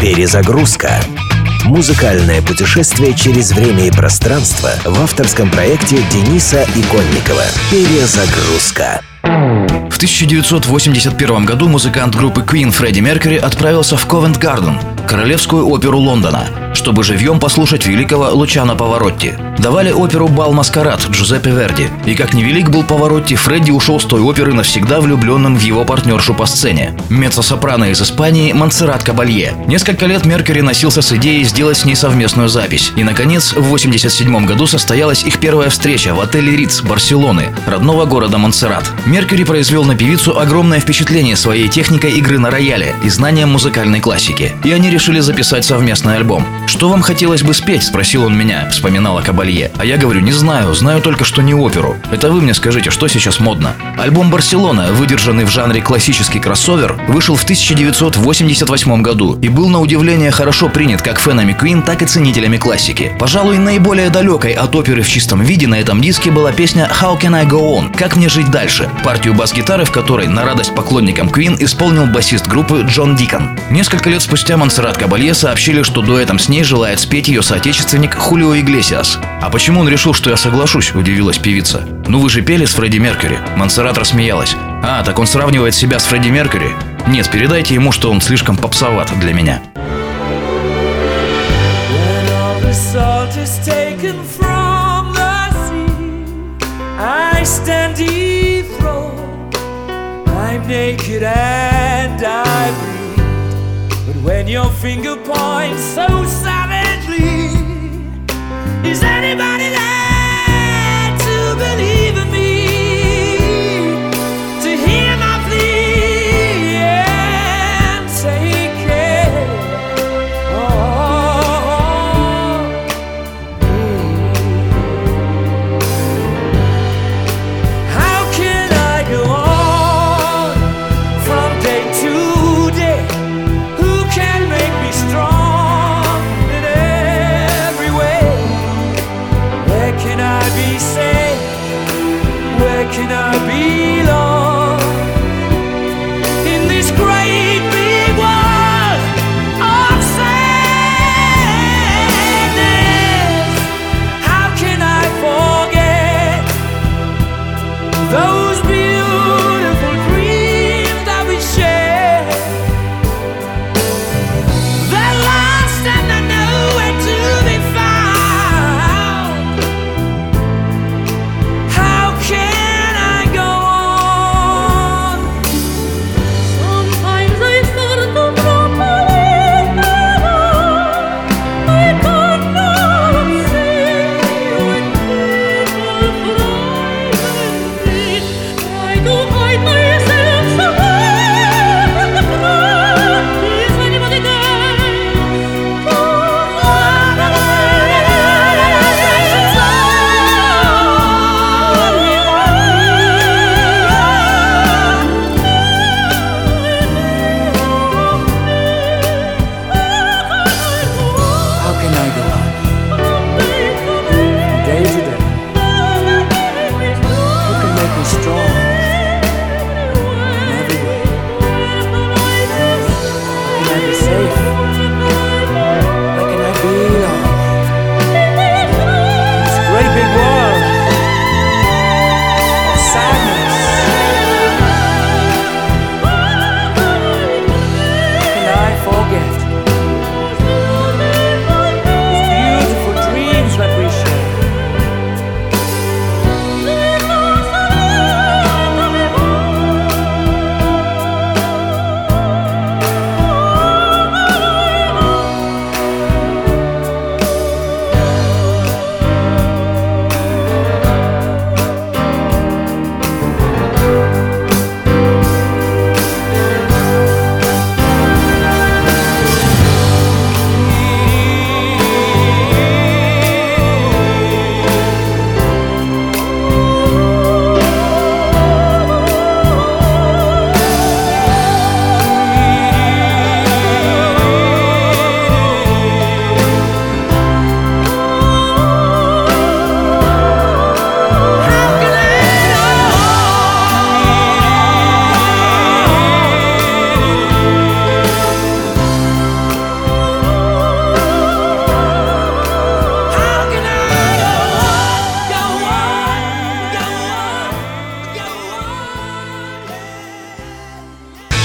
Перезагрузка. Музыкальное путешествие через время и пространство в авторском проекте Дениса Иконникова. Перезагрузка. В 1981 году музыкант группы Queen Фредди Меркьюри отправился в Ковент-Гарден, королевскую оперу Лондона, чтобы живьем послушать великого Лучано Поворотти. Давали оперу «Бал Маскарад» Джузеппе Верди. И как невелик был Поворотти, Фредди ушел с той оперы навсегда влюбленным в его партнершу по сцене. Меццо-сопрано из Испании Монсеррат Кабалье. Несколько лет Меркьюри носился с идеей сделать с ней совместную запись. И, наконец, в 1987 году состоялась их первая встреча в отеле Риц Барселоны, родного города Монсеррат. Меркьюри произвел на певицу огромное впечатление своей техникой игры на рояле и знанием музыкальной классики. И они решили записать совместный альбом. «Что вам хотелось бы спеть?» – спросил он меня, вспоминала Кабалье. А я говорю, не знаю, знаю только, что не оперу. Это вы мне скажите, что сейчас модно? Альбом «Барселона», выдержанный в жанре классический кроссовер, вышел в 1988 году и был на удивление хорошо принят как фенами Queen, так и ценителями классики. Пожалуй, наиболее далекой от оперы в чистом виде на этом диске была песня «How Can I Go On?» «Как мне жить дальше?» Партию бас-гитары, в которой на радость поклонникам Queen исполнил басист группы Джон Дикон. Несколько лет спустя Монсеррат Кабалье сообщили, что дуэтом с ней желает спеть ее соотечественник Хулио Иглесиас. «А почему он решил, что я соглашусь?» – удивилась певица. «Ну вы же пели с Фредди Меркьюри». Монсеррат рассмеялась. «А, так он сравнивает себя с Фредди Меркьюри?» «Нет, передайте ему, что он слишком попсоват для меня». naked and when your finger points so savagely,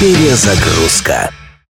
Перезагрузка.